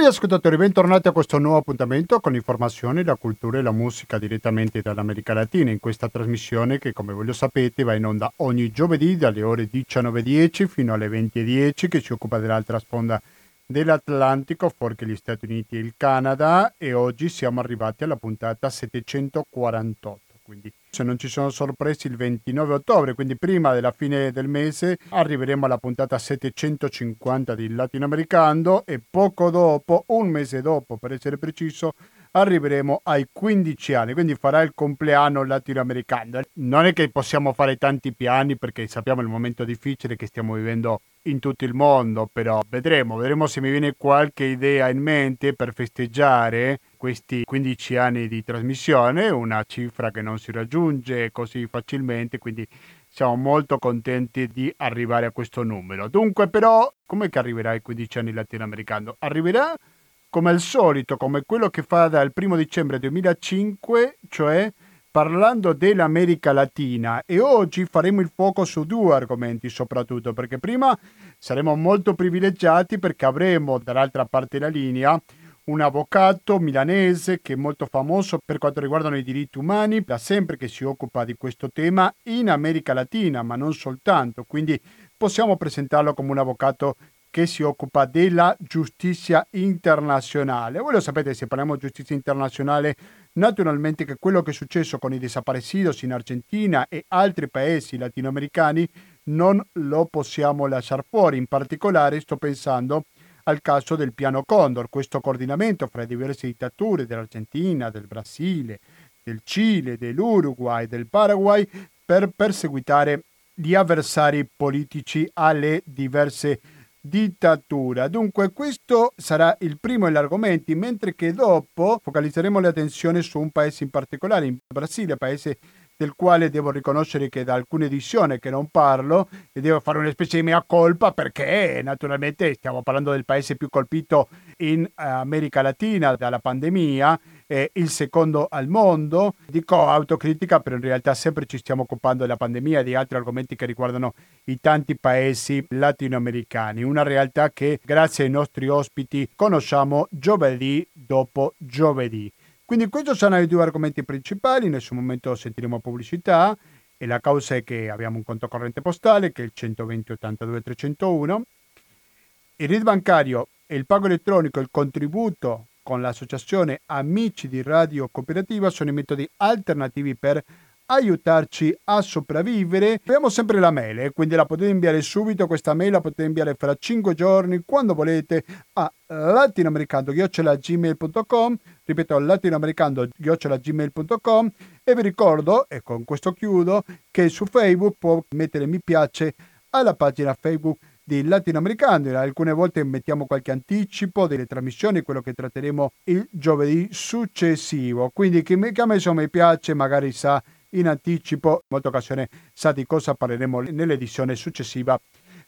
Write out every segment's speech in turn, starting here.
Cari ascoltatori, bentornati a questo nuovo appuntamento con informazioni, la cultura e la musica direttamente dall'America Latina in questa trasmissione che come voi lo sapete va in onda ogni giovedì dalle ore 19.10 fino alle 20.10 che si occupa dell'altra sponda dell'Atlantico, fuori gli Stati Uniti e il Canada e oggi siamo arrivati alla puntata 748. Quindi se non ci sono sorprese il 29 ottobre, quindi prima della fine del mese arriveremo alla puntata 750 di Latinoamericano e poco dopo, un mese dopo per essere preciso, arriveremo ai 15 anni, quindi farà il compleanno latinoamericano. Non è che possiamo fare tanti piani perché sappiamo il momento difficile che stiamo vivendo in tutto il mondo, però vedremo, vedremo se mi viene qualche idea in mente per festeggiare questi 15 anni di trasmissione, una cifra che non si raggiunge così facilmente, quindi siamo molto contenti di arrivare a questo numero. Dunque però, come che arriverà ai 15 anni latinoamericano? Arriverà come al solito, come quello che fa dal 1 dicembre 2005, cioè parlando dell'America Latina e oggi faremo il fuoco su due argomenti soprattutto perché prima saremo molto privilegiati perché avremo dall'altra parte della linea un avvocato milanese che è molto famoso per quanto riguardano i diritti umani, da sempre che si occupa di questo tema in America Latina, ma non soltanto, quindi possiamo presentarlo come un avvocato che si occupa della giustizia internazionale. Voi lo sapete, se parliamo di giustizia internazionale, naturalmente che quello che è successo con i desaparecidos in Argentina e altri paesi latinoamericani non lo possiamo lasciare fuori. In particolare sto pensando al caso del piano Condor, questo coordinamento fra diverse dittature dell'Argentina, del Brasile, del Cile, dell'Uruguay, del Paraguay per perseguitare gli avversari politici alle diverse dittature. Dunque questo sarà il primo degli argomenti, mentre che dopo focalizzeremo l'attenzione su un paese in particolare, in Brasile, paese del quale devo riconoscere che da alcune edizioni che non parlo e devo fare una specie di mea colpa perché naturalmente stiamo parlando del paese più colpito in America Latina dalla pandemia eh, il secondo al mondo. Dico autocritica, però in realtà sempre ci stiamo occupando della pandemia e di altri argomenti che riguardano i tanti paesi latinoamericani. Una realtà che grazie ai nostri ospiti conosciamo giovedì dopo giovedì. Quindi questi sono i due argomenti principali, in nessun momento sentiremo pubblicità e la causa è che abbiamo un conto corrente postale che è il 120 82 301, il RID bancario e il pago elettronico, il contributo con l'associazione Amici di Radio Cooperativa sono i metodi alternativi per aiutarci a sopravvivere. Abbiamo sempre la mail, eh, quindi la potete inviare subito, questa mail la potete inviare fra 5 giorni, quando volete, a latinoamericando-gmail.com ripeto latinoamericando-gmail.com e vi ricordo, e con questo chiudo, che su Facebook può mettere mi piace alla pagina Facebook di latinoamericano. Alcune volte mettiamo qualche anticipo delle trasmissioni, quello che tratteremo il giovedì successivo. Quindi chi, chi ha messo mi piace magari sa in anticipo, in molte occasioni sa di cosa parleremo nell'edizione successiva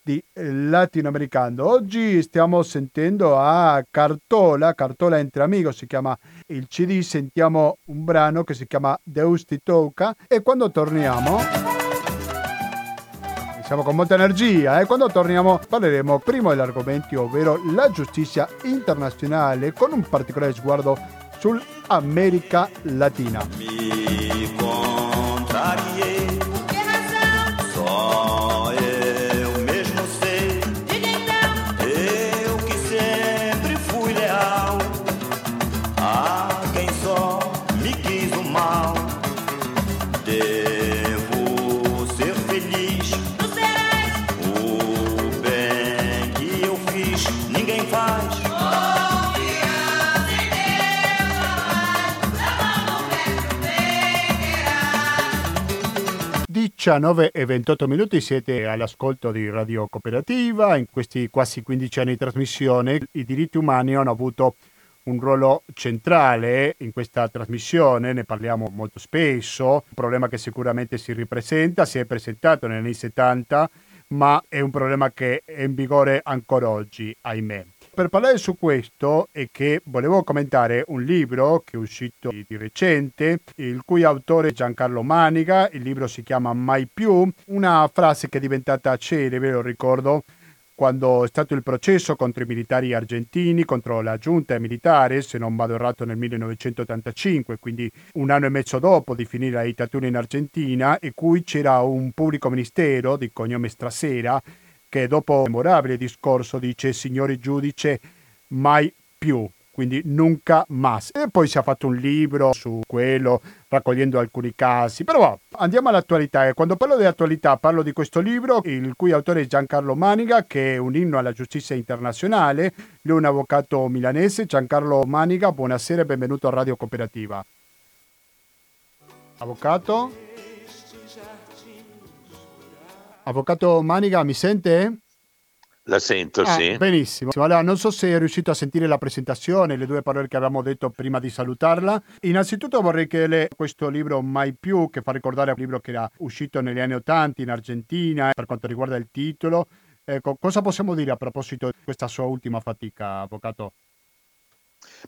di latinoamericano. Oggi stiamo sentendo a Cartola, Cartola entre amigos si chiama il CD, sentiamo un brano che si chiama Deus ti tocca e quando torniamo siamo con molta energia e quando torniamo parleremo primo degli argomenti, ovvero la giustizia internazionale con un particolare sguardo sull'America Latina. Mi Maria. 19 e 28 minuti siete all'ascolto di Radio Cooperativa. In questi quasi 15 anni di trasmissione i diritti umani hanno avuto un ruolo centrale in questa trasmissione, ne parliamo molto spesso, un problema che sicuramente si ripresenta, si è presentato negli anni 70, ma è un problema che è in vigore ancora oggi, ahimè. Per parlare su questo è che volevo commentare un libro che è uscito di recente, il cui autore è Giancarlo Maniga, il libro si chiama Mai più, una frase che è diventata celebre, lo ricordo, quando è stato il processo contro i militari argentini, contro la giunta militare, se non vado errato nel 1985, quindi un anno e mezzo dopo di finire la dittatura in Argentina, e cui c'era un pubblico ministero di cognome Strasera che dopo un memorabile discorso dice signore giudice mai più quindi nunca más. E poi si è fatto un libro su quello, raccogliendo alcuni casi. Però andiamo all'attualità e quando parlo di attualità parlo di questo libro, il cui autore è Giancarlo Maniga, che è un inno alla giustizia internazionale. Lui è un avvocato milanese. Giancarlo Maniga, buonasera e benvenuto a Radio Cooperativa. Avvocato? Avvocato Maniga, mi sente? La sento, ah, sì. Benissimo. Allora, non so se è riuscito a sentire la presentazione, le due parole che avevamo detto prima di salutarla. Innanzitutto vorrei chiederle questo libro Mai più, che fa ricordare un libro che era uscito negli anni Ottanta in Argentina, per quanto riguarda il titolo. Ecco, cosa possiamo dire a proposito di questa sua ultima fatica, avvocato?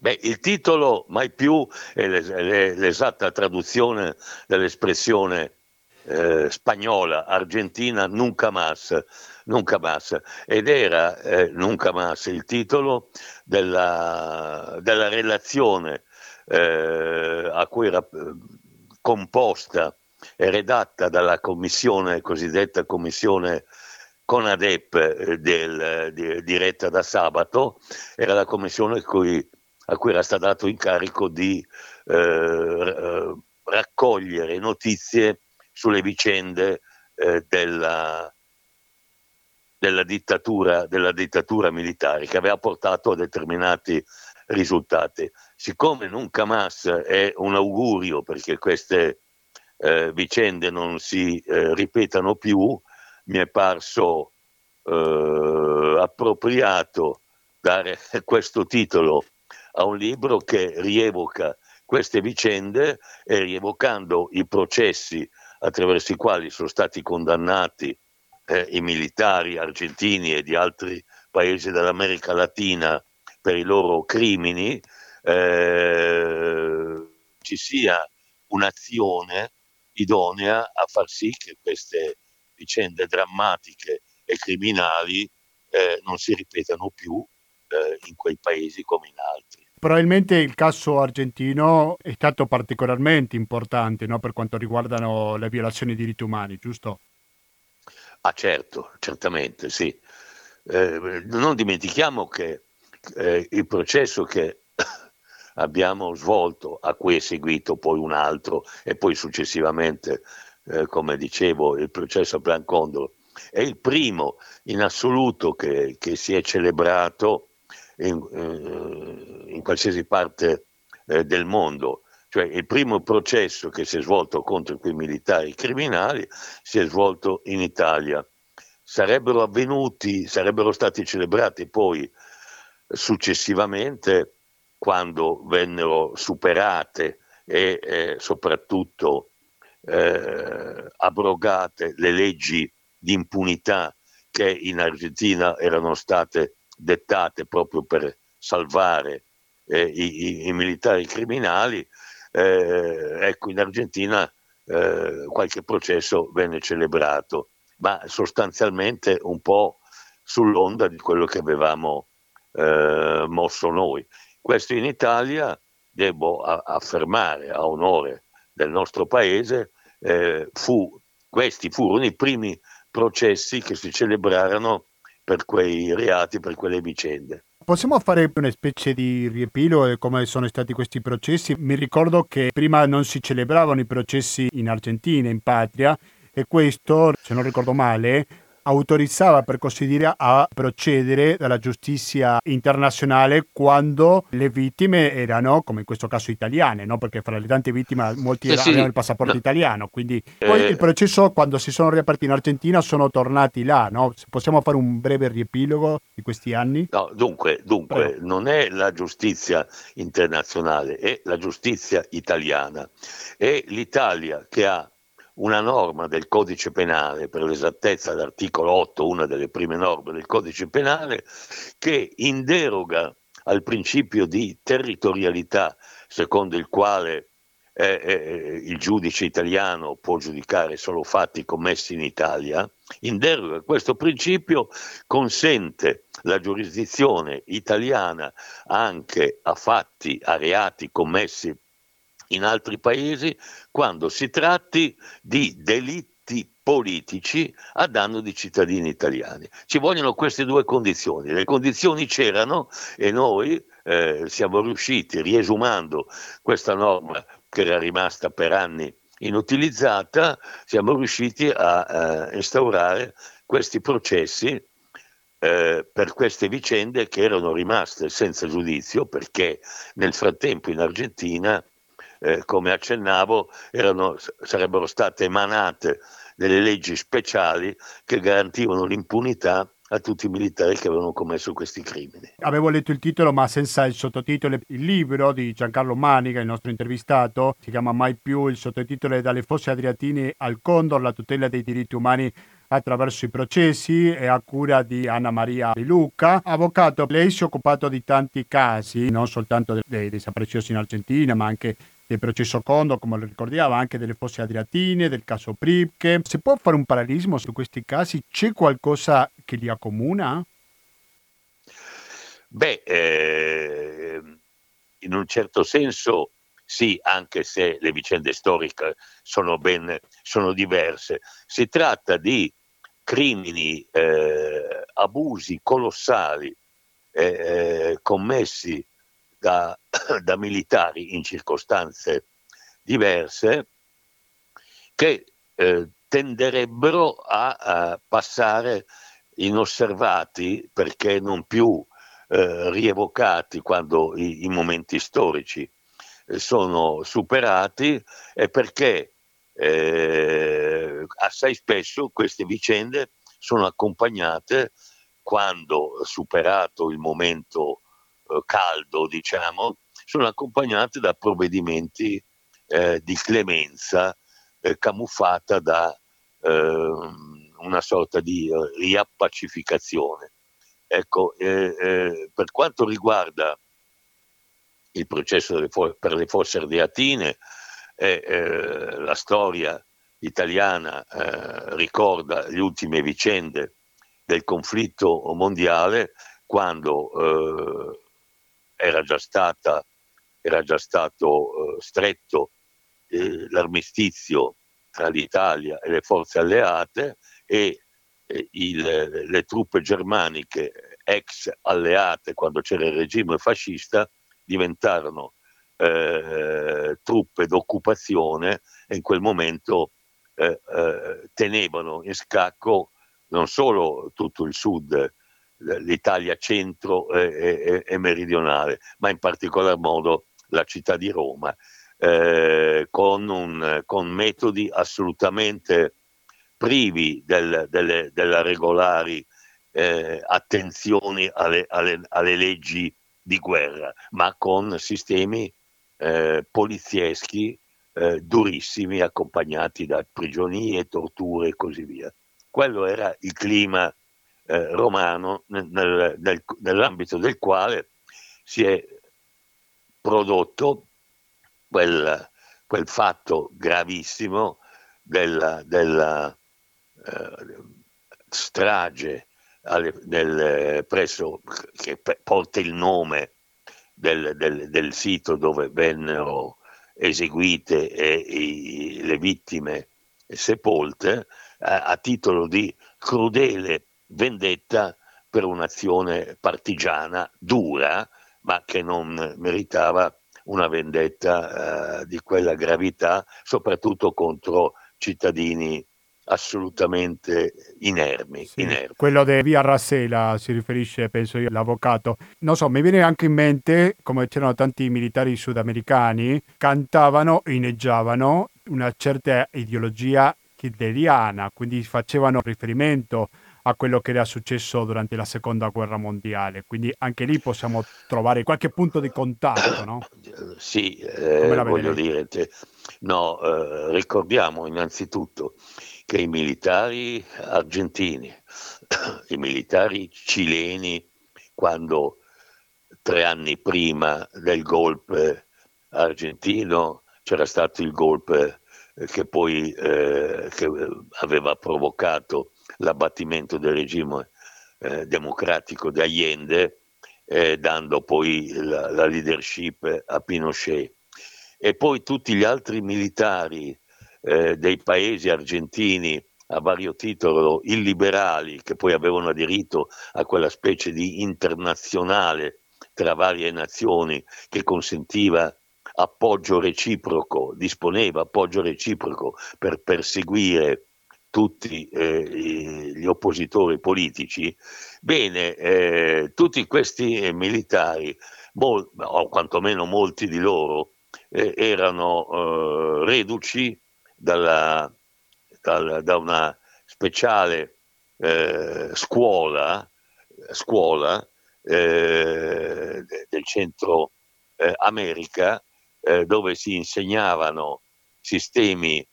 Beh, il titolo Mai più è l'esatta traduzione dell'espressione eh, spagnola, argentina, nunca más, nunca más. Ed era eh, nunca más il titolo della, della relazione eh, a cui era eh, composta e redatta dalla commissione, cosiddetta commissione Conadep eh, del, di, diretta da sabato, era la commissione cui, a cui era stato dato incarico di eh, raccogliere notizie sulle vicende eh, della, della, dittatura, della dittatura militare che aveva portato a determinati risultati. Siccome Nunca Mas è un augurio perché queste eh, vicende non si eh, ripetano più, mi è parso eh, appropriato dare questo titolo a un libro che rievoca queste vicende e rievocando i processi attraverso i quali sono stati condannati eh, i militari argentini e di altri paesi dell'America Latina per i loro crimini, eh, ci sia un'azione idonea a far sì che queste vicende drammatiche e criminali eh, non si ripetano più eh, in quei paesi come in altri probabilmente il caso argentino è stato particolarmente importante no? per quanto riguardano le violazioni dei diritti umani, giusto? Ah certo, certamente sì. Eh, non dimentichiamo che eh, il processo che abbiamo svolto, a cui è seguito poi un altro e poi successivamente, eh, come dicevo, il processo a Plan Condor, è il primo in assoluto che, che si è celebrato in, eh, in qualsiasi parte eh, del mondo. Cioè il primo processo che si è svolto contro quei militari criminali si è svolto in Italia. Sarebbero avvenuti, sarebbero stati celebrati poi successivamente quando vennero superate e eh, soprattutto eh, abrogate le leggi di impunità che in Argentina erano state dettate proprio per salvare eh, i, i, militari criminali, eh, ecco in Argentina eh, qualche processo venne celebrato, ma sostanzialmente un po' sull'onda di quello che avevamo eh, mosso noi. Questo in Italia, devo a- affermare a onore del nostro paese, eh, fu, questi furono i primi processi che si celebrarono per quei reati, per quelle vicende. Possiamo fare una specie di riepilogo di come sono stati questi processi? Mi ricordo che prima non si celebravano i processi in Argentina, in patria, e questo, se non ricordo male, autorizzava per così dire a procedere dalla giustizia internazionale quando le vittime erano, come in questo caso, italiane, no? perché fra le tante vittime molti sì, avevano sì. il passaporto no. italiano, quindi eh... poi il processo quando si sono riaperti in Argentina sono tornati là, no? possiamo fare un breve riepilogo di questi anni? No, dunque, dunque non è la giustizia internazionale, è la giustizia italiana, è l'Italia che ha una norma del codice penale, per l'esattezza l'articolo 8, una delle prime norme del codice penale, che in deroga al principio di territorialità secondo il quale eh, eh, il giudice italiano può giudicare solo fatti commessi in Italia, in deroga a questo principio consente la giurisdizione italiana anche a fatti, a reati commessi in altri paesi quando si tratti di delitti politici a danno di cittadini italiani. Ci vogliono queste due condizioni. Le condizioni c'erano e noi eh, siamo riusciti, riesumando questa norma che era rimasta per anni inutilizzata, siamo riusciti a eh, instaurare questi processi eh, per queste vicende che erano rimaste senza giudizio perché nel frattempo in Argentina, eh, come accennavo, erano, sarebbero state emanate delle leggi speciali che garantivano l'impunità a tutti i militari che avevano commesso questi crimini. Avevo letto il titolo ma senza il sottotitolo. Il libro di Giancarlo Manica, il nostro intervistato, si chiama Mai più, il sottotitolo è Dalle fosse adriatine al Condor, la tutela dei diritti umani attraverso i processi è a cura di Anna Maria Di Luca. Avvocato, lei si è occupato di tanti casi, non soltanto dei desaparecidos in Argentina, ma anche del processo Condor, come lo ricordiamo, anche delle fosse adriatine, del caso Pripke. Si può fare un parallelismo su questi casi? C'è qualcosa che li accomuna? Beh, eh, in un certo senso sì, anche se le vicende storiche sono, ben, sono diverse. Si tratta di crimini, eh, abusi colossali eh, eh commessi da, da militari in circostanze diverse che eh, tenderebbero a, a, passare inosservati perché non più eh, rievocati quando i, i momenti storici eh, sono superati e perché eh, assai spesso queste vicende sono accompagnate quando superato il momento caldo, diciamo, sono accompagnate da provvedimenti eh, di clemenza eh, camuffata da ehm, una sorta di eh, riappacificazione. Ecco, eh, eh, per quanto riguarda il processo fo- per le fosse ardeatine, la storia italiana ricorda le ultime vicende del conflitto mondiale quando era già, stata, era già stato eh, stretto eh, l'armistizio tra l'Italia e le forze alleate e eh, il, le truppe germaniche ex alleate quando c'era il regime fascista diventarono eh, truppe d'occupazione e in quel momento eh, eh, tenevano in scacco non solo tutto il sud l'Italia centro e, e, e, meridionale, ma in particolar modo la città di Roma, eh, con, un, con, metodi assolutamente privi del, delle, della regolari eh, attenzioni alle, alle, alle, leggi di guerra, ma con sistemi eh, polizieschi eh, durissimi accompagnati da prigionie, torture e così via. Quello era il clima eh, romano nel, nel, nell'ambito del quale si è prodotto quel, quel fatto gravissimo della, della eh, strage alle, nel, presso, che porta il nome del, del, del sito dove vennero eseguite e, i, le vittime sepolte a, a titolo di crudele vendetta per un'azione partigiana dura, ma che non meritava una vendetta eh, di quella gravità, soprattutto contro cittadini assolutamente inermi, sì, inermi. Quello di via Rassela si riferisce, penso io, l'avvocato. Non so, mi viene anche in mente, come c'erano tanti militari sudamericani, cantavano, inneggiavano una certa ideologia hitleriana, quindi facevano riferimento a quello che era successo durante la seconda guerra mondiale. Quindi anche lì possiamo trovare qualche punto di contatto, no? Sì, eh, voglio dire, no, eh, ricordiamo innanzitutto che i militari argentini, i militari cileni, quando tre anni prima del golpe argentino c'era stato il golpe che poi eh, che aveva provocato l'abbattimento del regime eh, democratico di Allende, eh, dando poi la, la, leadership a Pinochet. E poi tutti gli altri militari eh, dei paesi argentini a vario titolo illiberali che poi avevano aderito a quella specie di internazionale tra varie nazioni che consentiva appoggio reciproco, disponeva appoggio reciproco per perseguire tutti eh, gli oppositori politici, bene, eh, tutti questi eh, militari, mol- o quantomeno molti di loro, eh, erano eh, reduci dalla, dal, da una speciale eh, scuola, scuola del centro America dove si insegnavano sistemi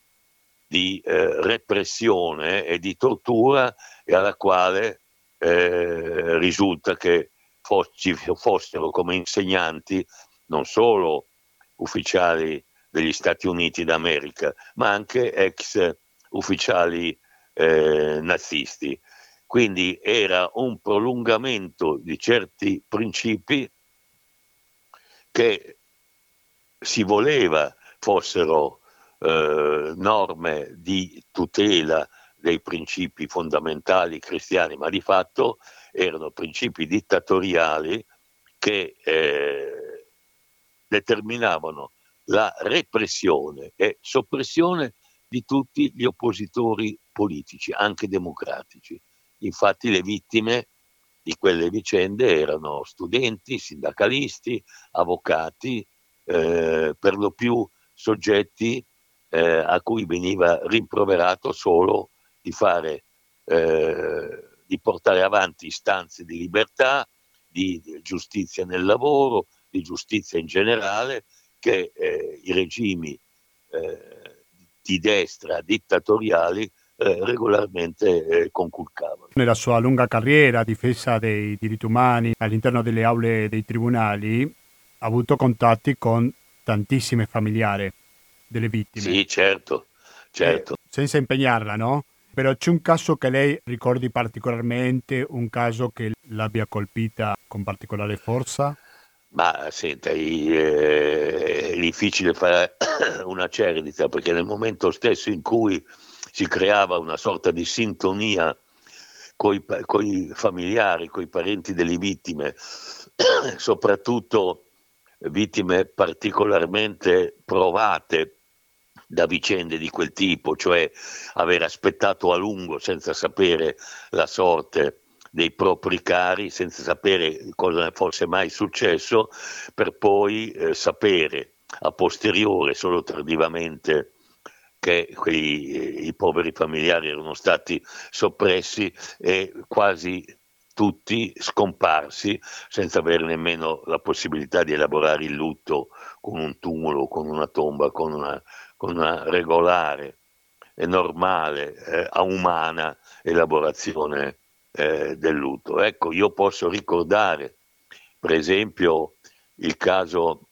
di eh, repressione e di tortura e alla quale eh, risulta che ci fossero come insegnanti non solo ufficiali degli Stati Uniti d'America, ma anche ex ufficiali eh, nazisti. Quindi era un prolungamento di certi principi che si voleva fossero eh, norme di tutela dei principi fondamentali cristiani, ma di fatto erano principi dittatoriali che eh, determinavano la repressione e soppressione di tutti gli oppositori politici, anche democratici. Infatti le vittime di quelle vicende erano studenti, sindacalisti, avvocati, eh, per lo più soggetti eh, a cui veniva rimproverato solo di fare, eh, di portare avanti istanze di libertà, di, di, giustizia nel lavoro, di giustizia in generale, che eh, i regimi eh, di destra dittatoriali eh, regolarmente eh, conculcavano. Nella sua lunga carriera a difesa dei diritti umani all'interno delle aule dei tribunali ha avuto contatti con tantissime familiari delle vittime. Sì, certo, certo. Eh, senza impegnarla, no? Però c'è un caso che lei ricordi particolarmente, un caso che l'abbia colpita con particolare forza? Ma senta, è difficile fare una cerdita perché nel momento stesso in cui si creava una sorta di sintonia con i familiari, con i parenti delle vittime, soprattutto vittime particolarmente provate da vicende di quel tipo, cioè aver aspettato a lungo senza sapere la sorte dei propri cari, senza sapere cosa fosse mai successo, per poi eh, sapere a posteriore, solo tardivamente, che quei, eh, i poveri familiari erano stati soppressi e quasi tutti scomparsi senza avere nemmeno la possibilità di elaborare il lutto con un tumulo, con una tomba, con una con una regolare e normale, eh, umana elaborazione eh, del lutto. Ecco, io posso ricordare, per esempio, il caso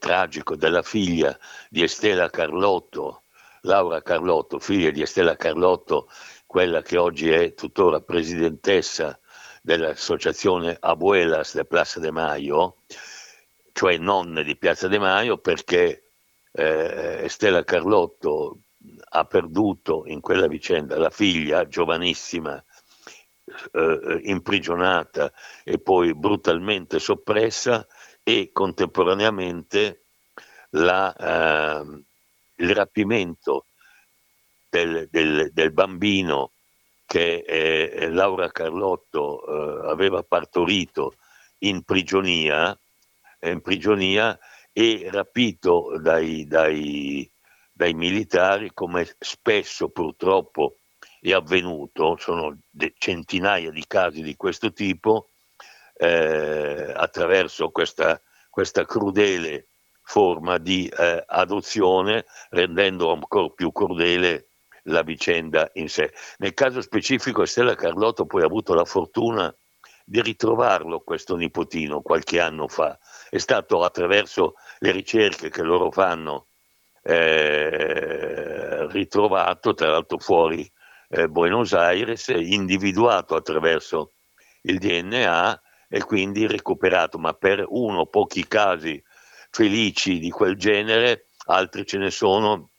tragico della figlia di Estela Carlotto, Laura Carlotto, figlia di Estela Carlotto, quella che oggi è tuttora presidentessa dell'associazione Abuelas de Plaza de Mayo, cioè nonne di Piazza de Mayo, perché eh, Stella Carlotto ha perduto in quella vicenda la figlia giovanissima, eh, imprigionata e poi brutalmente soppressa e contemporaneamente la, eh, il rapimento del, del, del bambino che eh, Laura Carlotto eh, aveva partorito in prigionia, in prigionia e rapito dai, dai, dai militari, come spesso purtroppo è avvenuto, sono de- centinaia di casi di questo tipo, eh, attraverso questa, questa, crudele forma di eh, adozione, rendendo ancora più crudele la vicenda in sé. Nel caso specifico Stella Carlotto poi ha avuto la fortuna di ritrovarlo questo nipotino qualche anno fa è stato attraverso le ricerche che loro fanno eh, ritrovato, tra l'altro fuori eh, Buenos Aires, individuato attraverso il DNA e quindi recuperato, ma per uno o pochi casi felici di quel genere, altri ce ne sono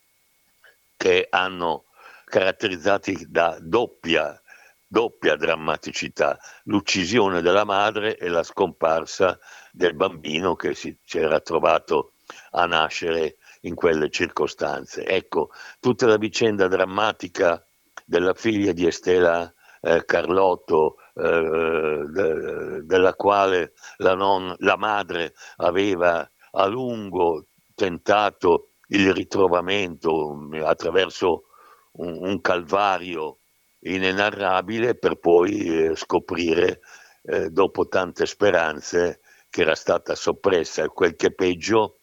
che hanno caratterizzati da doppia, doppia drammaticità, l'uccisione della madre e la scomparsa del bambino che si era trovato a nascere in quelle circostanze. Ecco, tutta la vicenda drammatica della figlia di Estela eh, Carlotto, eh, de, della quale la, non, la madre aveva a lungo tentato il ritrovamento attraverso un, un calvario inenarrabile per poi eh, scoprire eh, dopo tante speranze che era stata soppressa e quel che peggio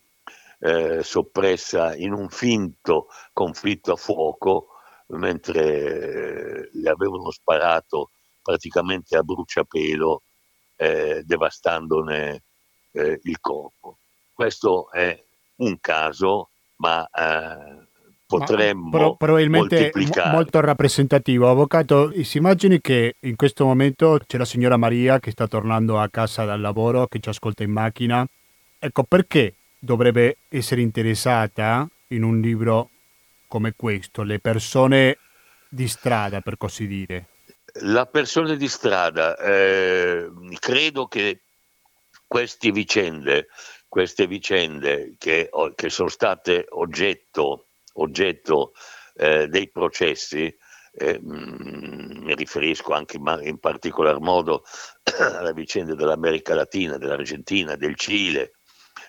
eh, soppressa in un finto conflitto a fuoco mentre eh, le avevano sparato praticamente a bruciapelo eh, devastandone eh, il corpo. Questo è un caso, ma potremmo pro- probabilmente moltiplicare. molto rappresentativo. Avvocato, si immagini che in questo momento c'è la signora Maria che sta tornando a casa dal lavoro, che ci ascolta in macchina. Ecco, perché dovrebbe essere interessata in un libro come questo, le persone di strada, per così dire? La persona di strada, eh, credo che queste vicende, queste vicende che, che sono state oggetto, oggetto eh, dei processi, eh, mm, mi riferisco anche in particolar modo alla vicenda dell'America Latina, dell'Argentina, del Cile,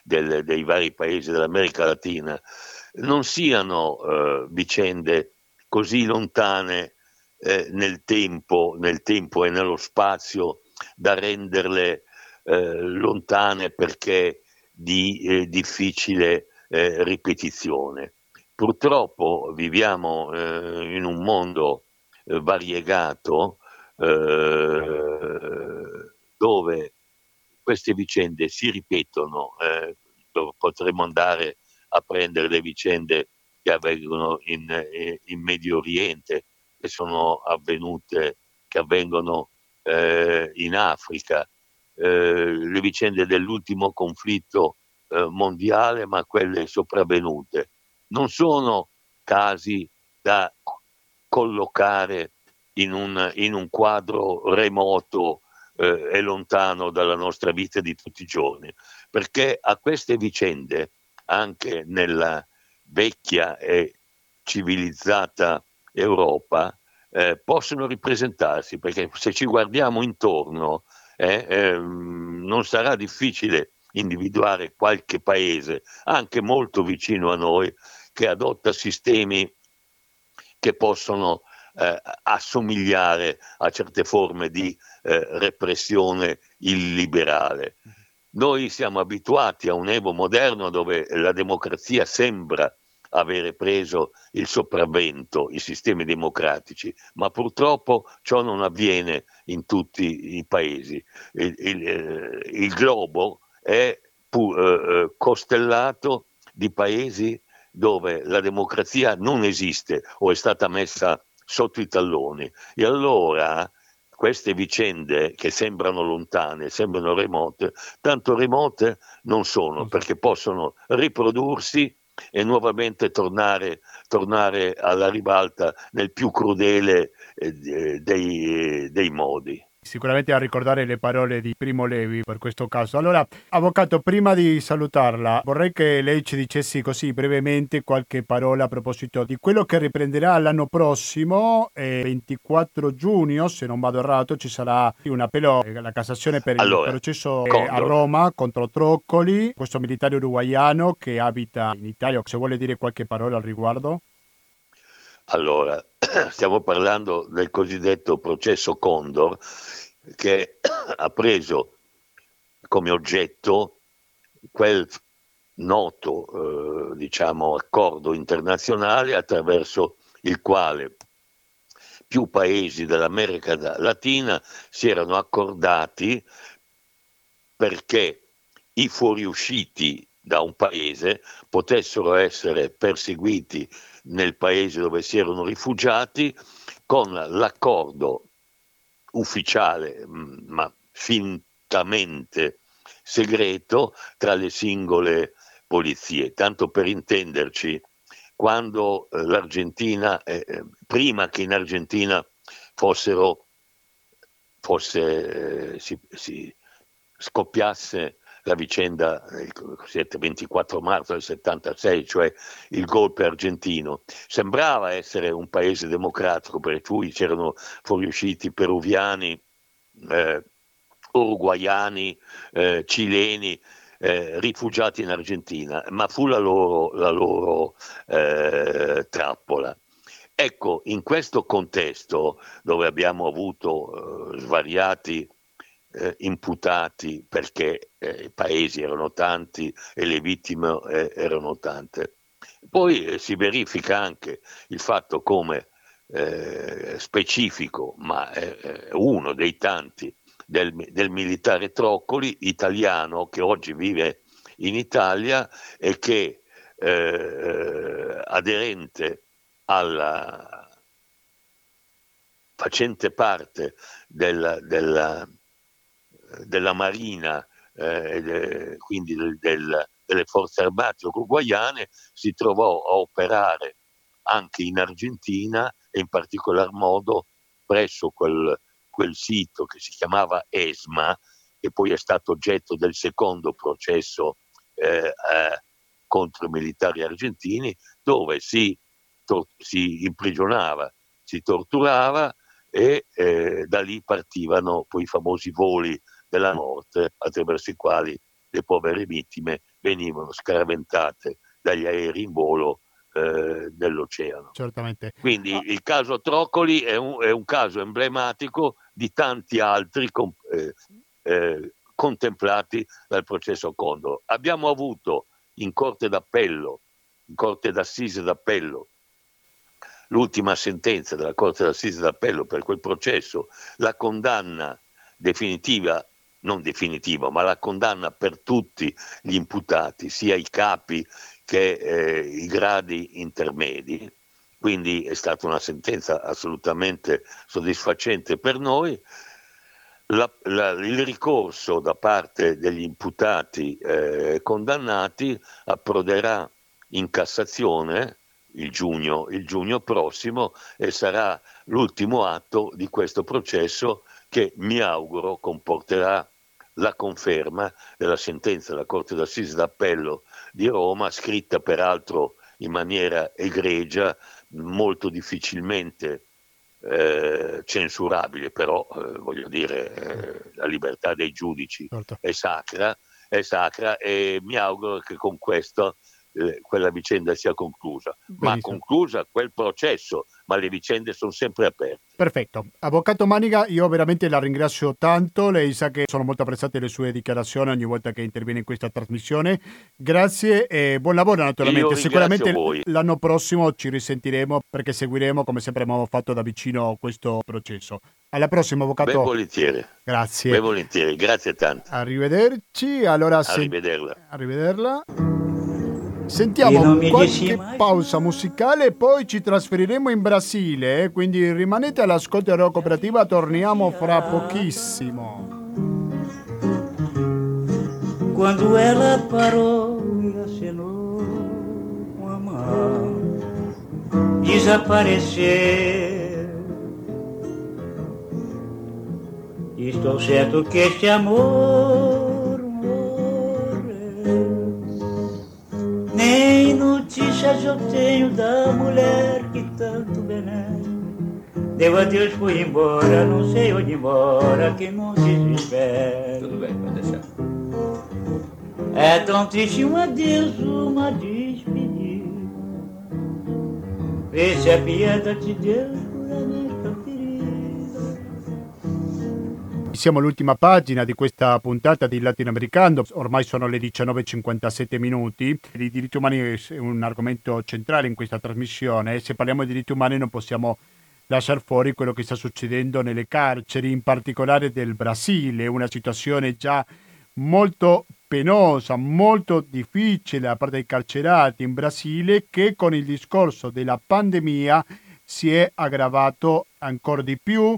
del, dei vari paesi dell'America Latina, non siano eh, vicende così lontane eh, nel, tempo, nel tempo e nello spazio da renderle eh, lontane perché di eh, difficile ripetizione. Purtroppo viviamo eh, in un mondo eh, variegato dove queste vicende si ripetono, potremmo andare a prendere le vicende che avvengono in, in Medio Oriente, che sono avvenute, che avvengono eh, in Africa, eh, le vicende dell'ultimo conflitto eh, mondiale, ma quelle sopravvenute. Non sono casi da collocare in un, in un quadro remoto eh, e lontano dalla nostra vita di tutti i giorni, perché a queste vicende, anche nella vecchia e civilizzata Europa, eh, possono ripresentarsi, perché se ci guardiamo intorno eh, ehm, non sarà difficile individuare qualche paese, anche molto vicino a noi, che adotta sistemi che possono eh, assomigliare a certe forme di eh, repressione illiberale. Noi siamo abituati a un Evo moderno dove la democrazia sembra avere preso il sopravvento, i sistemi democratici, ma purtroppo ciò non avviene in tutti i paesi. Il, il, eh, il globo è pu- eh, eh, costellato di paesi dove la democrazia non esiste o è stata messa sotto i talloni. E allora queste vicende che sembrano lontane, sembrano remote, tanto remote non sono perché possono riprodursi e nuovamente tornare, tornare alla ribalta nel più crudele eh, dei, dei modi sicuramente a ricordare le parole di Primo Levi per questo caso. Allora, Avvocato, prima di salutarla, vorrei che lei ci dicesse così brevemente qualche parola a proposito di quello che riprenderà l'anno prossimo, eh, 24 giugno, se non vado errato, ci sarà un appello alla Cassazione per allora, il processo eh, a Roma contro Troccoli, questo militare uruguaiano che abita in Italia. Se vuole dire qualche parola al riguardo? Allora, stiamo parlando del cosiddetto processo Condor che ha preso come oggetto quel noto eh, diciamo, accordo internazionale attraverso il quale più paesi dell'America Latina si erano accordati perché i fuoriusciti da un paese potessero essere perseguiti nel paese dove si erano rifugiati con l'accordo ufficiale, mm, ma fintamente segreto, tra le singole polizie. Tanto per intenderci, quando eh, l'Argentina, eh, eh prima che in Argentina fossero, fosse, eh, si, si scoppiasse la vicenda il 24 marzo del 76, cioè il golpe argentino. Sembrava essere un paese democratico, per cui c'erano fuoriusciti peruviani, eh, uruguaiani, eh, cileni, eh, rifugiati in Argentina, ma fu la loro, la loro eh, trappola. Ecco, in questo contesto dove abbiamo avuto eh, svariati eh, imputati perché eh, i paesi erano tanti e le vittime eh, erano tante. Poi eh, si verifica anche il fatto come eh, specifico, ma uno dei tanti, del, del, militare Troccoli, italiano, che oggi vive in Italia e che eh, aderente alla facente parte della, della della Marina, eh, quindi del, del, delle forze armate uruguayane, si trovò a operare anche in Argentina e in particolar modo presso quel, quel sito che si chiamava ESMA, che poi è stato oggetto del secondo processo eh, eh, contro i militari argentini, dove si, to- si imprigionava, si torturava e eh, da lì partivano poi i famosi voli della morte attraverso i quali le povere vittime venivano scaraventate dagli aerei in volo eh, dell'oceano. Certamente. Quindi ah. il caso Troccoli è un, è un, caso emblematico di tanti altri com, eh, eh, contemplati dal processo Condor. Abbiamo avuto in corte d'appello, in corte d'assise d'appello, l'ultima sentenza della corte d'assise d'appello per quel processo, la condanna definitiva non definitiva, ma la condanna per tutti gli imputati, sia i capi che eh, i gradi intermedi. Quindi è stata una sentenza assolutamente soddisfacente per noi. La, la, il ricorso da parte degli imputati eh, condannati approderà in Cassazione il giugno, il giugno prossimo e sarà l'ultimo atto di questo processo che mi auguro comporterà la conferma della sentenza della Corte d'Assise d'Appello di Roma, scritta peraltro in maniera egregia, molto difficilmente eh, censurabile, però eh, voglio dire eh, la libertà dei giudici certo. è sacra, è sacra e mi auguro che con questo eh, quella vicenda sia conclusa. Benissimo. Ma conclusa quel processo, ma le vicende sono sempre aperte. Perfetto. Avvocato Maniga, io veramente la ringrazio tanto. Lei sa che sono molto apprezzate le sue dichiarazioni ogni volta che interviene in questa trasmissione. Grazie e buon lavoro naturalmente. Sicuramente voi. l'anno prossimo ci risentiremo perché seguiremo come sempre abbiamo fatto da vicino questo processo. Alla prossima, avvocato. Ben volentieri. Grazie. Ben volentieri, grazie tanto. Arrivederci. Allora, Arrivederla. Se... Arrivederla. Sentiamo qualche pausa musicale e poi ci trasferiremo in Brasile, eh? quindi rimanete all'ascolto della cooperativa, torniamo fra pochissimo. Quando ela parou e acenou com a mão, desapareceu. Estou certo que este amor Nem notícias eu tenho da mulher que tanto veneno. Deu adeus, fui embora, não sei onde mora, que não desespera. Tudo bem, pode deixar. É tão triste um adeus, uma despedida. Vê se a piedade de Deus Siamo all'ultima pagina di questa puntata di Latinoamericano, ormai sono le 19.57 minuti. I diritti umani è un argomento centrale in questa trasmissione se parliamo di diritti umani non possiamo lasciare fuori quello che sta succedendo nelle carceri, in particolare del Brasile, una situazione già molto penosa, molto difficile da parte dei carcerati in Brasile che con il discorso della pandemia si è aggravato ancora di più.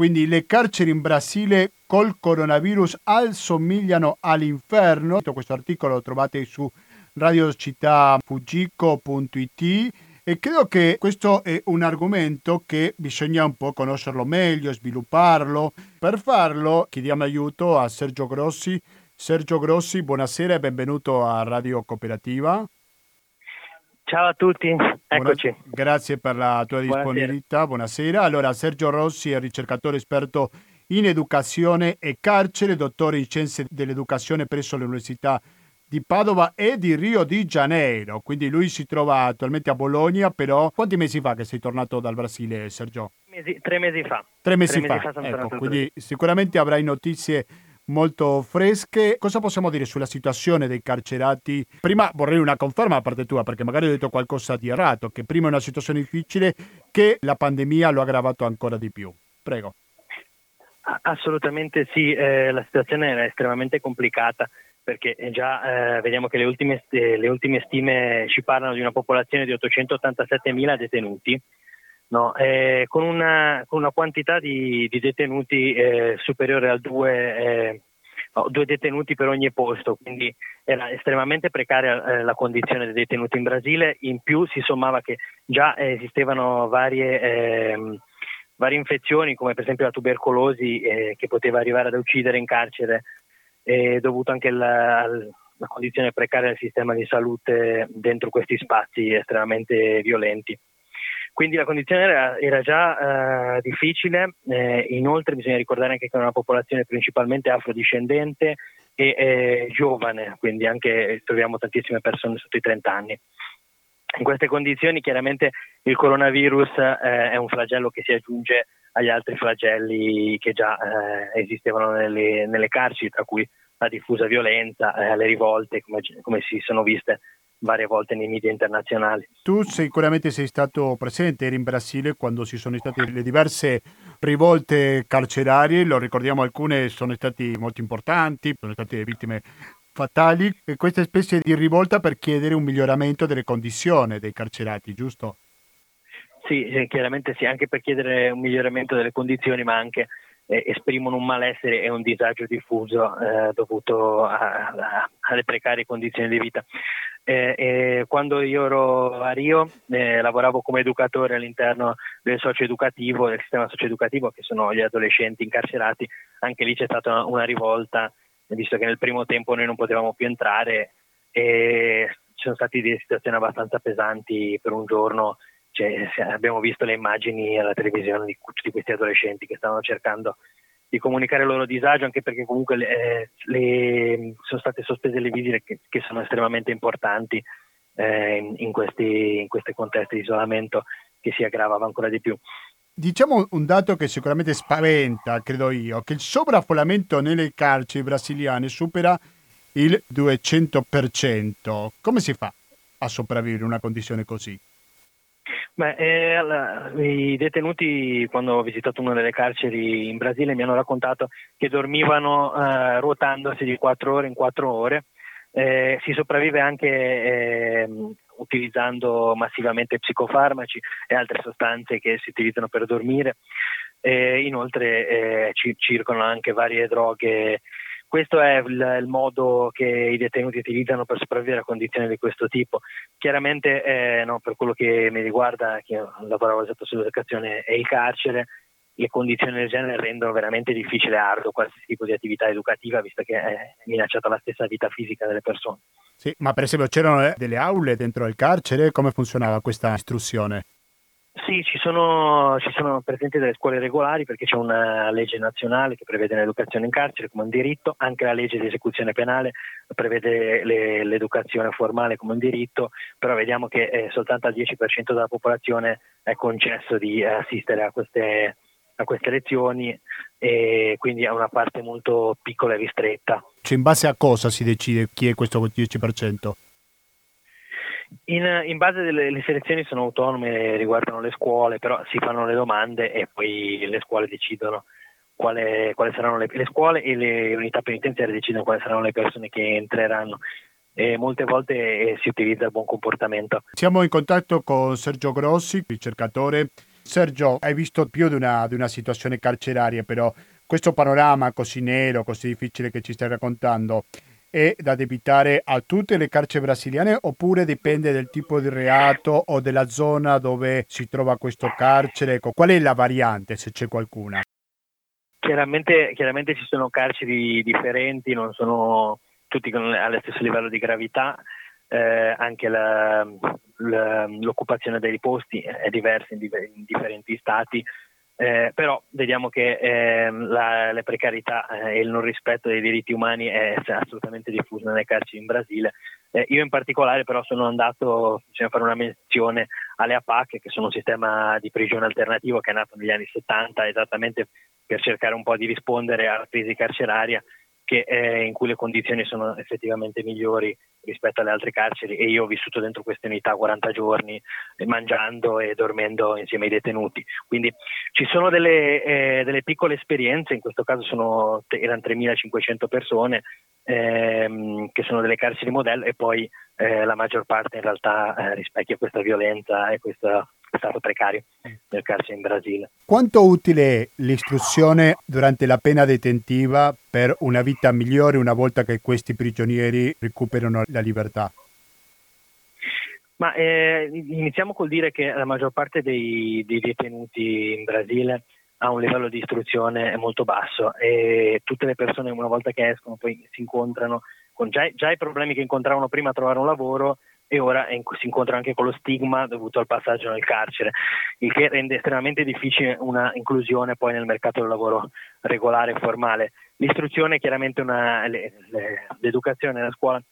Quindi le carceri in Brasile col coronavirus assomigliano all'inferno. Questo articolo lo trovate su radiocittafuggico.it e credo che questo è un argomento che bisogna un po' conoscerlo meglio, svilupparlo. Per farlo chiediamo aiuto a Sergio Grossi. Sergio Grossi, buonasera e benvenuto a Radio Cooperativa. Ciao a tutti, eccoci. Buona, grazie per la tua disponibilità, buonasera. buonasera. Allora, Sergio Rossi è ricercatore esperto in educazione e carcere, dottore in scienze dell'educazione presso l'Università di Padova e di Rio di Janeiro. Quindi lui si trova attualmente a Bologna, però quanti mesi fa che sei tornato dal Brasile, Sergio? Mesi, tre mesi fa. Tre mesi, tre fa, mesi fa ecco, quindi sicuramente avrai notizie molto fresche. Cosa possiamo dire sulla situazione dei carcerati? Prima vorrei una conferma da parte tua, perché magari ho detto qualcosa di errato, che prima è una situazione difficile, che la pandemia lo ha aggravato ancora di più. Prego. Assolutamente sì, eh, la situazione era estremamente complicata perché già eh, vediamo che le ultime, eh, le ultime, stime ci parlano di una popolazione di 887.000 detenuti, no? eh, con, una, con, una, quantità di, di detenuti eh, superiore al 2, eh, no, due detenuti per ogni posto, quindi era estremamente precaria eh, la condizione dei detenuti in Brasile, in più si sommava che già esistevano varie ehm, varie infezioni come per esempio la tubercolosi eh, che poteva arrivare ad uccidere in carcere dovuto anche alla, alla condizione precaria del sistema di salute dentro questi spazi estremamente violenti. Quindi la condizione era, era già eh, difficile, eh, inoltre bisogna ricordare anche che è una popolazione principalmente afrodiscendente e eh, giovane, quindi anche troviamo tantissime persone sotto i 30 anni. In queste condizioni chiaramente il coronavirus eh, è un flagello che si aggiunge agli altri flagelli che già eh, esistevano nelle, nelle, carceri, tra cui la diffusa violenza, eh, le rivolte, come, come, si sono viste varie volte nei media internazionali. Tu sicuramente sei stato presente, eri in Brasile quando ci sono state le diverse rivolte carcerarie, lo ricordiamo alcune sono state molto importanti, sono state vittime fatali, e questa specie di rivolta per chiedere un miglioramento delle condizioni dei carcerati, giusto? Sì, chiaramente sì, anche per chiedere un miglioramento delle condizioni, ma anche eh, esprimono un malessere e un disagio diffuso eh, dovuto a, a, alle precarie condizioni di vita. Eh, quando io ero a Rio eh, lavoravo come educatore all'interno del socioeducativo, del sistema socioeducativo che sono gli adolescenti incarcerati, anche lì c'è stata una rivolta, visto che nel primo tempo noi non potevamo più entrare e ci sono state delle situazioni abbastanza pesanti per un giorno cioè, abbiamo visto le immagini alla televisione di tutti questi adolescenti che stavano cercando di comunicare il loro disagio, anche perché comunque le, le, sono state sospese le visite che, che sono estremamente importanti eh, in, questi, in questi contesti di isolamento che si aggravava ancora di più. Diciamo un dato che sicuramente spaventa, credo io, che il sovraffollamento nelle carceri brasiliane supera il 200%. Come si fa a sopravvivere in una condizione così? Beh, eh, I detenuti, quando ho visitato una delle carceri in Brasile, mi hanno raccontato che dormivano eh, ruotandosi di 4 ore in 4 ore. Eh, si sopravvive anche ehm, utilizzando massivamente psicofarmaci e altre sostanze che si utilizzano per dormire. inoltre eh, ci, circolano anche varie droghe questo è il, il, modo che i detenuti utilizzano per sopravvivere a condizioni di questo tipo. Chiaramente, eh, no, per quello che mi riguarda, che lavoravo esatto sull'educazione e il carcere, le condizioni del genere rendono veramente difficile e arduo qualsiasi tipo di attività educativa, visto che è minacciata la stessa vita fisica delle persone. Sì, ma per esempio c'erano eh, delle aule dentro il carcere? Come funzionava questa istruzione? Sì, ci sono, ci sono, presenti delle scuole regolari perché c'è una legge nazionale che prevede l'educazione in carcere come un diritto, anche la legge di esecuzione penale prevede le, l'educazione formale come un diritto, però vediamo che eh, soltanto al 10% della popolazione è concesso di assistere a queste, a queste lezioni e quindi è una parte molto piccola e ristretta. Cioè in base a cosa si decide chi è questo 10%? In, in, base delle le selezioni sono autonome, riguardano le scuole, però si fanno le domande e poi le scuole decidono quale, quali saranno le, le, scuole e le unità penitenziarie decidono quali saranno le persone che entreranno. E molte volte eh, si utilizza il buon comportamento. Siamo in contatto con Sergio Grossi, ricercatore. Sergio, hai visto più di una, di una situazione carceraria, però questo panorama così nero, così difficile che ci stai raccontando, è da debitare a tutte le carceri brasiliane oppure dipende del tipo di reato o della zona dove si trova questo carcere? Ecco, qual è la variante se c'è qualcuna? Chiaramente, chiaramente ci sono carceri differenti, non sono tutti allo stesso livello di gravità, eh, anche la, la, l'occupazione dei posti è diversa in, in differenti stati, eh, però vediamo che eh, la, la, precarietà eh, e il non rispetto dei diritti umani è assolutamente diffuso nelle carceri in Brasile. Eh, io in particolare però sono andato a fare una menzione alle APAC, che sono un sistema di prigione alternativo che è nato negli anni 70 esattamente per cercare un po' di rispondere alla crisi carceraria che, eh, in cui le condizioni sono effettivamente migliori rispetto alle altre carceri e io ho vissuto dentro queste unità 40 giorni eh, mangiando e dormendo insieme ai detenuti. Quindi ci sono delle, eh, delle piccole esperienze, in questo caso sono, erano 3.500 persone ehm, che sono delle carceri modello e poi eh, la maggior parte in realtà eh, rispecchia questa violenza e questa stato precario nel carcere in Brasile. Quanto utile è l'istruzione durante la pena detentiva per una vita migliore una volta che questi prigionieri recuperano la libertà? Ma eh, iniziamo col dire che la maggior parte dei, dei detenuti in Brasile ha un livello di istruzione molto basso e tutte le persone una volta che escono poi si incontrano con già, già i problemi che incontravano prima a trovare un lavoro e ora si incontra anche con lo stigma dovuto al passaggio nel carcere, il che rende estremamente difficile una inclusione poi nel mercato del lavoro regolare e formale. L'istruzione è chiaramente una, le, le, l'educazione nella scuola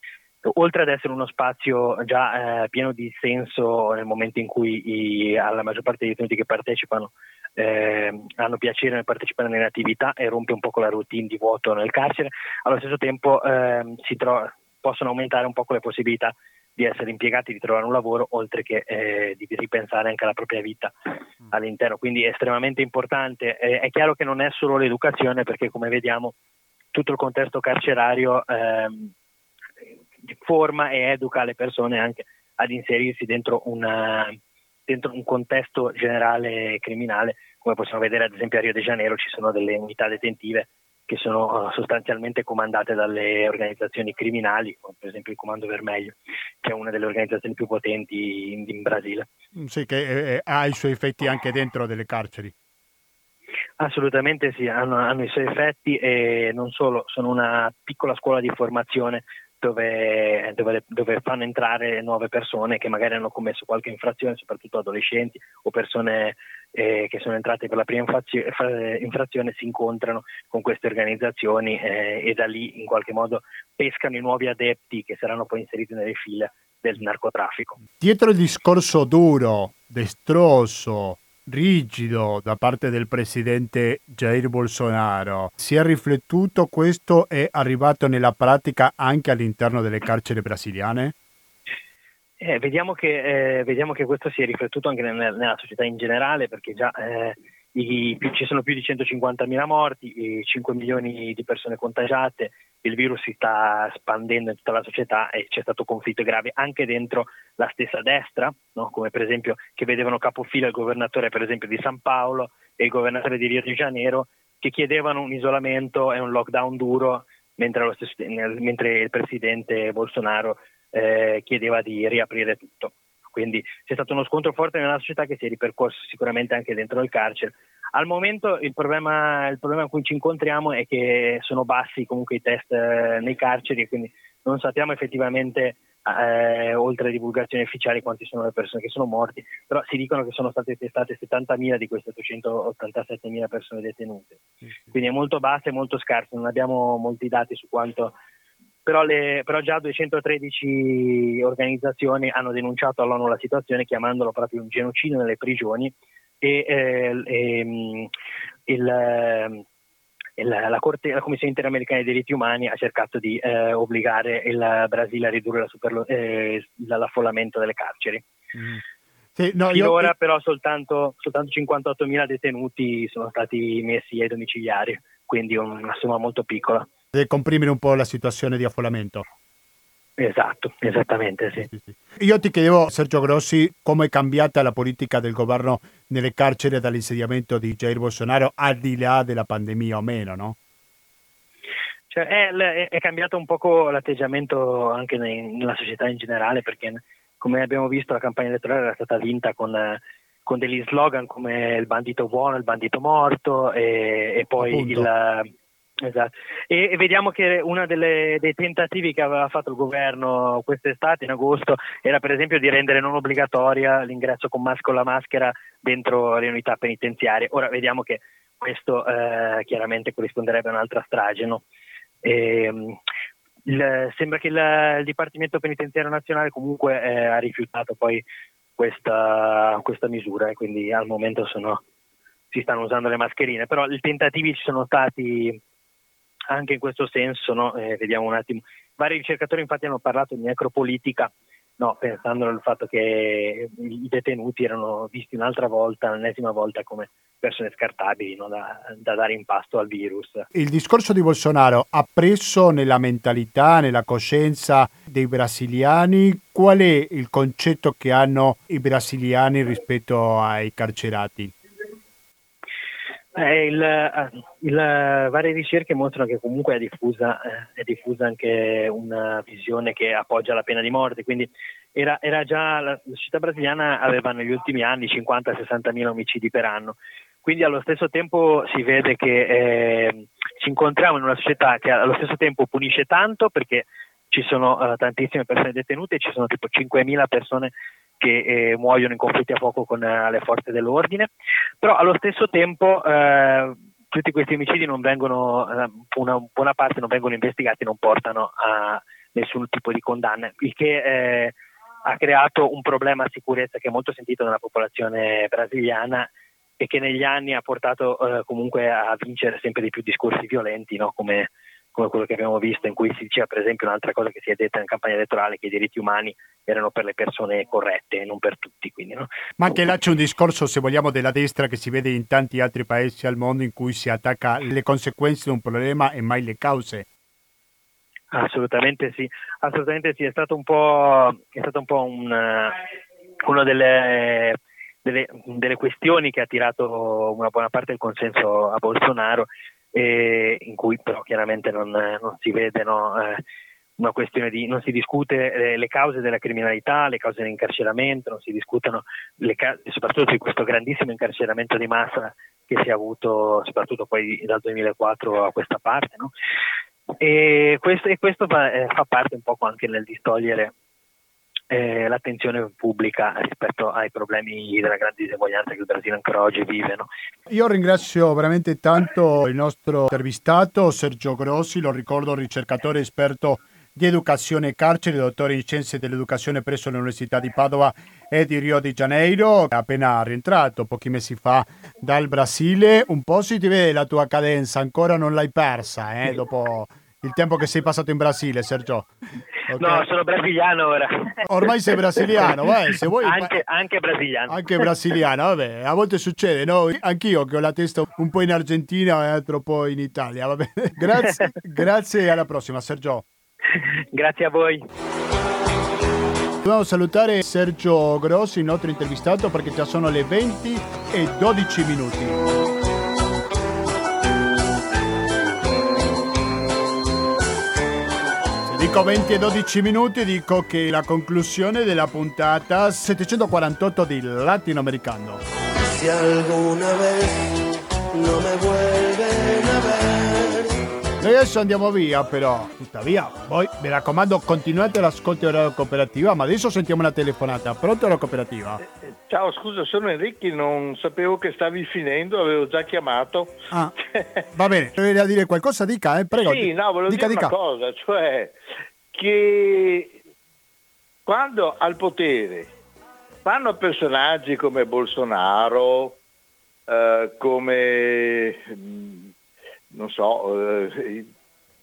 oltre ad essere uno spazio già eh, pieno di senso nel momento in cui i, alla maggior parte dei detenuti che partecipano eh, hanno piacere nel partecipare nelle attività e rompe un po' la routine di vuoto nel carcere, allo stesso tempo eh, tro- possono aumentare un po' le possibilità di essere impiegati, di trovare un lavoro, oltre che eh, di ripensare anche alla propria vita mm. all'interno. Quindi è estremamente importante. Eh, è chiaro che non è solo l'educazione, perché come vediamo tutto il contesto carcerario ehm, forma e educa le persone anche ad inserirsi dentro, una, dentro un contesto generale criminale, come possiamo vedere ad esempio a Rio de Janeiro ci sono delle unità detentive che sono uh, sostanzialmente comandate dalle organizzazioni criminali, come per esempio il Comando Vermeglio, che è una delle organizzazioni più potenti in, in Brasile. Mm, sì, che eh, eh, ha i suoi effetti anche dentro delle carceri. Assolutamente sì, hanno, hanno, i suoi effetti e non solo, sono una piccola scuola di formazione dove, dove, dove, fanno entrare nuove persone che magari hanno commesso qualche infrazione, soprattutto adolescenti o persone eh, che sono entrate per la prima infrazione, si incontrano con queste organizzazioni eh, e da lì in qualche modo pescano i nuovi adepti che saranno poi inseriti nelle file del narcotraffico. Dietro il discorso duro, destroso, rigido da parte del presidente Jair Bolsonaro. Si è riflettuto questo è arrivato nella pratica anche all'interno delle carceri brasiliane? Eh, vediamo, che, eh, vediamo, che, questo si è riflettuto anche nel, nella società in generale, perché già eh, i, ci sono più di 150.000 morti, 5 milioni di persone contagiate, il virus si sta spandendo in tutta la società e c'è stato conflitto grave anche dentro la stessa destra, no? come per esempio che vedevano capofilo il governatore per esempio di San Paolo e il governatore di Rio de Janeiro che chiedevano un isolamento e un lockdown duro mentre, stesso, mentre il presidente Bolsonaro eh, chiedeva di riaprire tutto. Quindi c'è stato uno scontro forte nella società che si è ripercorso sicuramente anche dentro il carcere. Al momento il problema, il problema in cui ci incontriamo è che sono bassi comunque i test eh, nei carceri e quindi non sappiamo effettivamente, eh, oltre alle divulgazioni ufficiali, quanti sono le persone che sono morti, però si dicono che sono state testate 70.000 di queste 887.000 persone detenute. Quindi è molto bassa e molto scarso, non abbiamo molti dati su quanto però, le, però, già 213 organizzazioni hanno denunciato all'ONU la situazione chiamandolo proprio un genocidio nelle prigioni e, eh, e mm, il, eh, il, la, Corte, la, Commissione Interamericana dei diritti umani ha cercato di eh, obbligare il Brasile a ridurre la super, eh, l'affollamento delle carceri. Mm. Sì, no, Finora io... però soltanto, soltanto 58.000 detenuti sono stati messi ai domiciliari, quindi una somma molto piccola. Deve comprimere un po' la situazione di affollamento. Esatto, esattamente sì. sì, sì. Io ti chiedevo, Sergio Grossi, come è cambiata la politica del governo nelle carceri dall'insediamento di Jair Bolsonaro, al di là della pandemia o meno, no? Cioè, è, è, cambiato un poco l'atteggiamento anche nei, nella società in generale, perché come abbiamo visto la campagna elettorale era stata vinta con, con degli slogan come il bandito buono, il bandito morto e, e poi Appunto. il Esatto. E, vediamo che uno dei tentativi che aveva fatto il governo quest'estate, in agosto, era per esempio di rendere non obbligatoria l'ingresso con, mas- con la maschera dentro le unità penitenziarie. Ora vediamo che questo eh, chiaramente corrisponderebbe a un'altra strage. No? E, ehm, il, sembra che il, il, Dipartimento Penitenziario Nazionale comunque eh, ha rifiutato poi questa, questa misura e quindi al momento sono, si stanno usando le mascherine, però i tentativi ci sono stati anche in questo senso, no? eh, vediamo un attimo. Vari ricercatori infatti hanno parlato di necropolitica, no, pensando al fatto che i detenuti erano visti un'altra volta, l'ennesima volta come persone scartabili no? da, da, dare in pasto al virus. Il discorso di Bolsonaro ha preso nella mentalità, nella coscienza dei brasiliani qual è il concetto che hanno i brasiliani rispetto ai carcerati? Eh, il, eh, il, varie ricerche mostrano che comunque è diffusa, eh, è diffusa, anche una visione che appoggia la pena di morte, quindi era, era già la società brasiliana aveva negli ultimi anni 50-60 mila omicidi per anno, quindi allo stesso tempo si vede che eh, ci incontriamo in una società che allo stesso tempo punisce tanto perché ci sono tantissime persone detenute, ci sono tipo 5.000 persone che eh, muoiono in conflitti a fuoco con uh, le forze dell'ordine, però allo stesso tempo uh, tutti questi omicidi non vengono, una buona parte non vengono investigati, non portano a nessun tipo di condanna, il che eh, ha creato un problema a sicurezza che è molto sentito nella popolazione brasiliana e che negli anni ha portato eh, comunque a vincere sempre di più discorsi violenti, no? come, come, quello che abbiamo visto, in cui si diceva per esempio un'altra cosa che si è detta in campagna elettorale, che i diritti umani erano per le persone corrette e non per tutti. Quindi, no? Ma anche là c'è un discorso, se vogliamo, della destra che si vede in tanti altri paesi al mondo in cui si attacca le conseguenze di un problema e mai le cause. Assolutamente sì, assolutamente sì, è stato un po', è stato un po un, una delle delle, delle, questioni che ha tirato una buona parte del consenso a Bolsonaro, in cui però chiaramente non, non si vede no, eh, una questione di non si discute eh, le cause della criminalità, le cause dell'incarceramento, non si discutono le cause, soprattutto di questo grandissimo incarceramento di massa che si è avuto soprattutto poi dal 2004 a questa parte. No? E questo, e questo fa, eh, fa parte un po' anche nel distogliere eh, l'attenzione pubblica rispetto ai problemi della grande diseguaglianza che il Brasile ancora oggi vive. No? Io ringrazio veramente tanto il nostro intervistato Sergio Grossi, lo ricordo ricercatore esperto di educazione e carcere, dottore in scienze dell'educazione presso l'Università di Padova e di Rio de Janeiro, appena rientrato pochi mesi fa dal Brasile. Un po' si ti vede la tua cadenza, ancora non l'hai persa eh, dopo il tempo che sei passato in Brasile, Sergio. Okay. No, sono brasiliano ora. Ormai sei brasiliano, vai, se vuoi. Anche, anche brasiliano. Anche brasiliano, vabbè, a volte succede, no? Anch'io che ho la testa un po' in Argentina e altro po' in Italia, va bene. Grazie, grazie e alla prossima, Sergio. Grazie a voi. Dobbiamo salutare Sergio Grossi, il nostro intervistato, perché già sono le 20 e 12 minuti. Dico 20 e 12 minuti, dico che la conclusione della puntata 748 di Latinoamericano. Si alguna vez no me vuelven a ver. Noi adesso andiamo via però, tuttavia, voi mi raccomando continuate l'ascolto della cooperativa, ma adesso sentiamo una telefonata. Pronto la cooperativa? Ciao, scusa, sono Enrico, non sapevo che stavi finendo, avevo già chiamato. Ah, va bene, dovevi dire qualcosa, dica, eh, prego. Sì, no, volevo dica, dire dica. una cosa, cioè che quando al potere fanno personaggi come Bolsonaro, eh, come, non so, eh,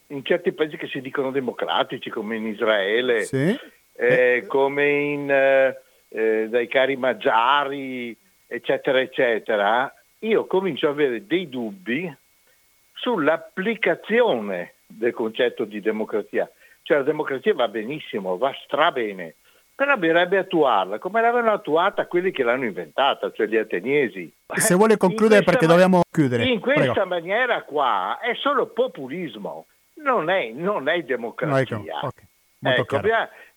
in certi paesi che si dicono democratici, come in Israele, sì. eh, come in eh, dai cari Maggiari, eccetera, eccetera, io comincio ad avere dei dubbi sull'applicazione del concetto di democrazia. Cioè la democrazia va benissimo, va strabene, però bisognerebbe attuarla come l'avevano attuata quelli che l'hanno inventata, cioè gli ateniesi. Se vuole concludere perché man- dobbiamo chiudere. In questa Prego. maniera qua è solo populismo, non è, non è democrazia. No, ecco, ok, molto Ecco,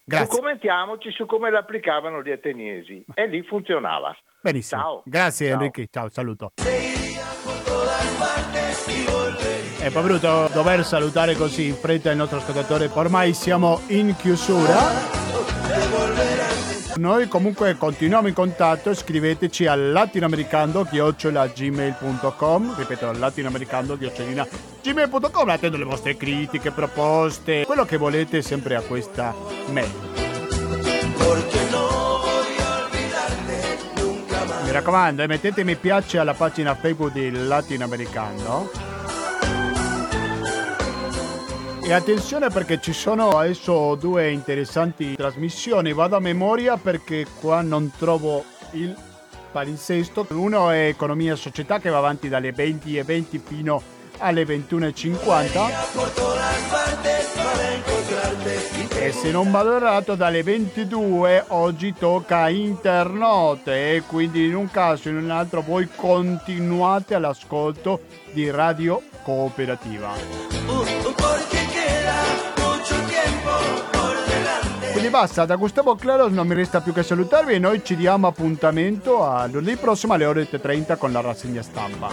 Grazie. documentiamoci su come l'applicavano gli ateniesi e lì funzionava. Benissimo. Ciao. Grazie Ciao. Enrique, ciao, saluto. È po' brutto dover salutare così in fretta il nostro ascoltatore, ormai siamo in chiusura. Noi comunque continuiamo in contatto, scriveteci al latinoamericando-gmail.com ripeto latinoamericando-gmail.com attendo le vostre critiche, proposte, quello che volete sempre a questa mail. Mi raccomando, eh, mettete mi piace alla pagina Facebook di Latinoamericano. E attenzione perché ci sono adesso due interessanti trasmissioni. Vado a memoria perché qua non trovo il palinsesto. Uno è Economia e Società che va avanti dalle 20.20 fino alle 21.50. E se non vado errato dalle 22 oggi tocca internote e quindi in un caso o in un altro voi continuate all'ascolto di Radio Cooperativa. Quindi basta, da Gustavo Claros non mi resta più che salutarvi e noi ci diamo appuntamento a lunedì prossimo alle ore 8.30 con la rassegna stampa.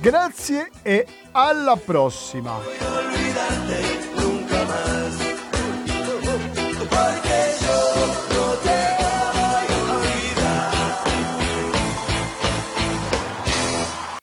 Grazie e alla prossima!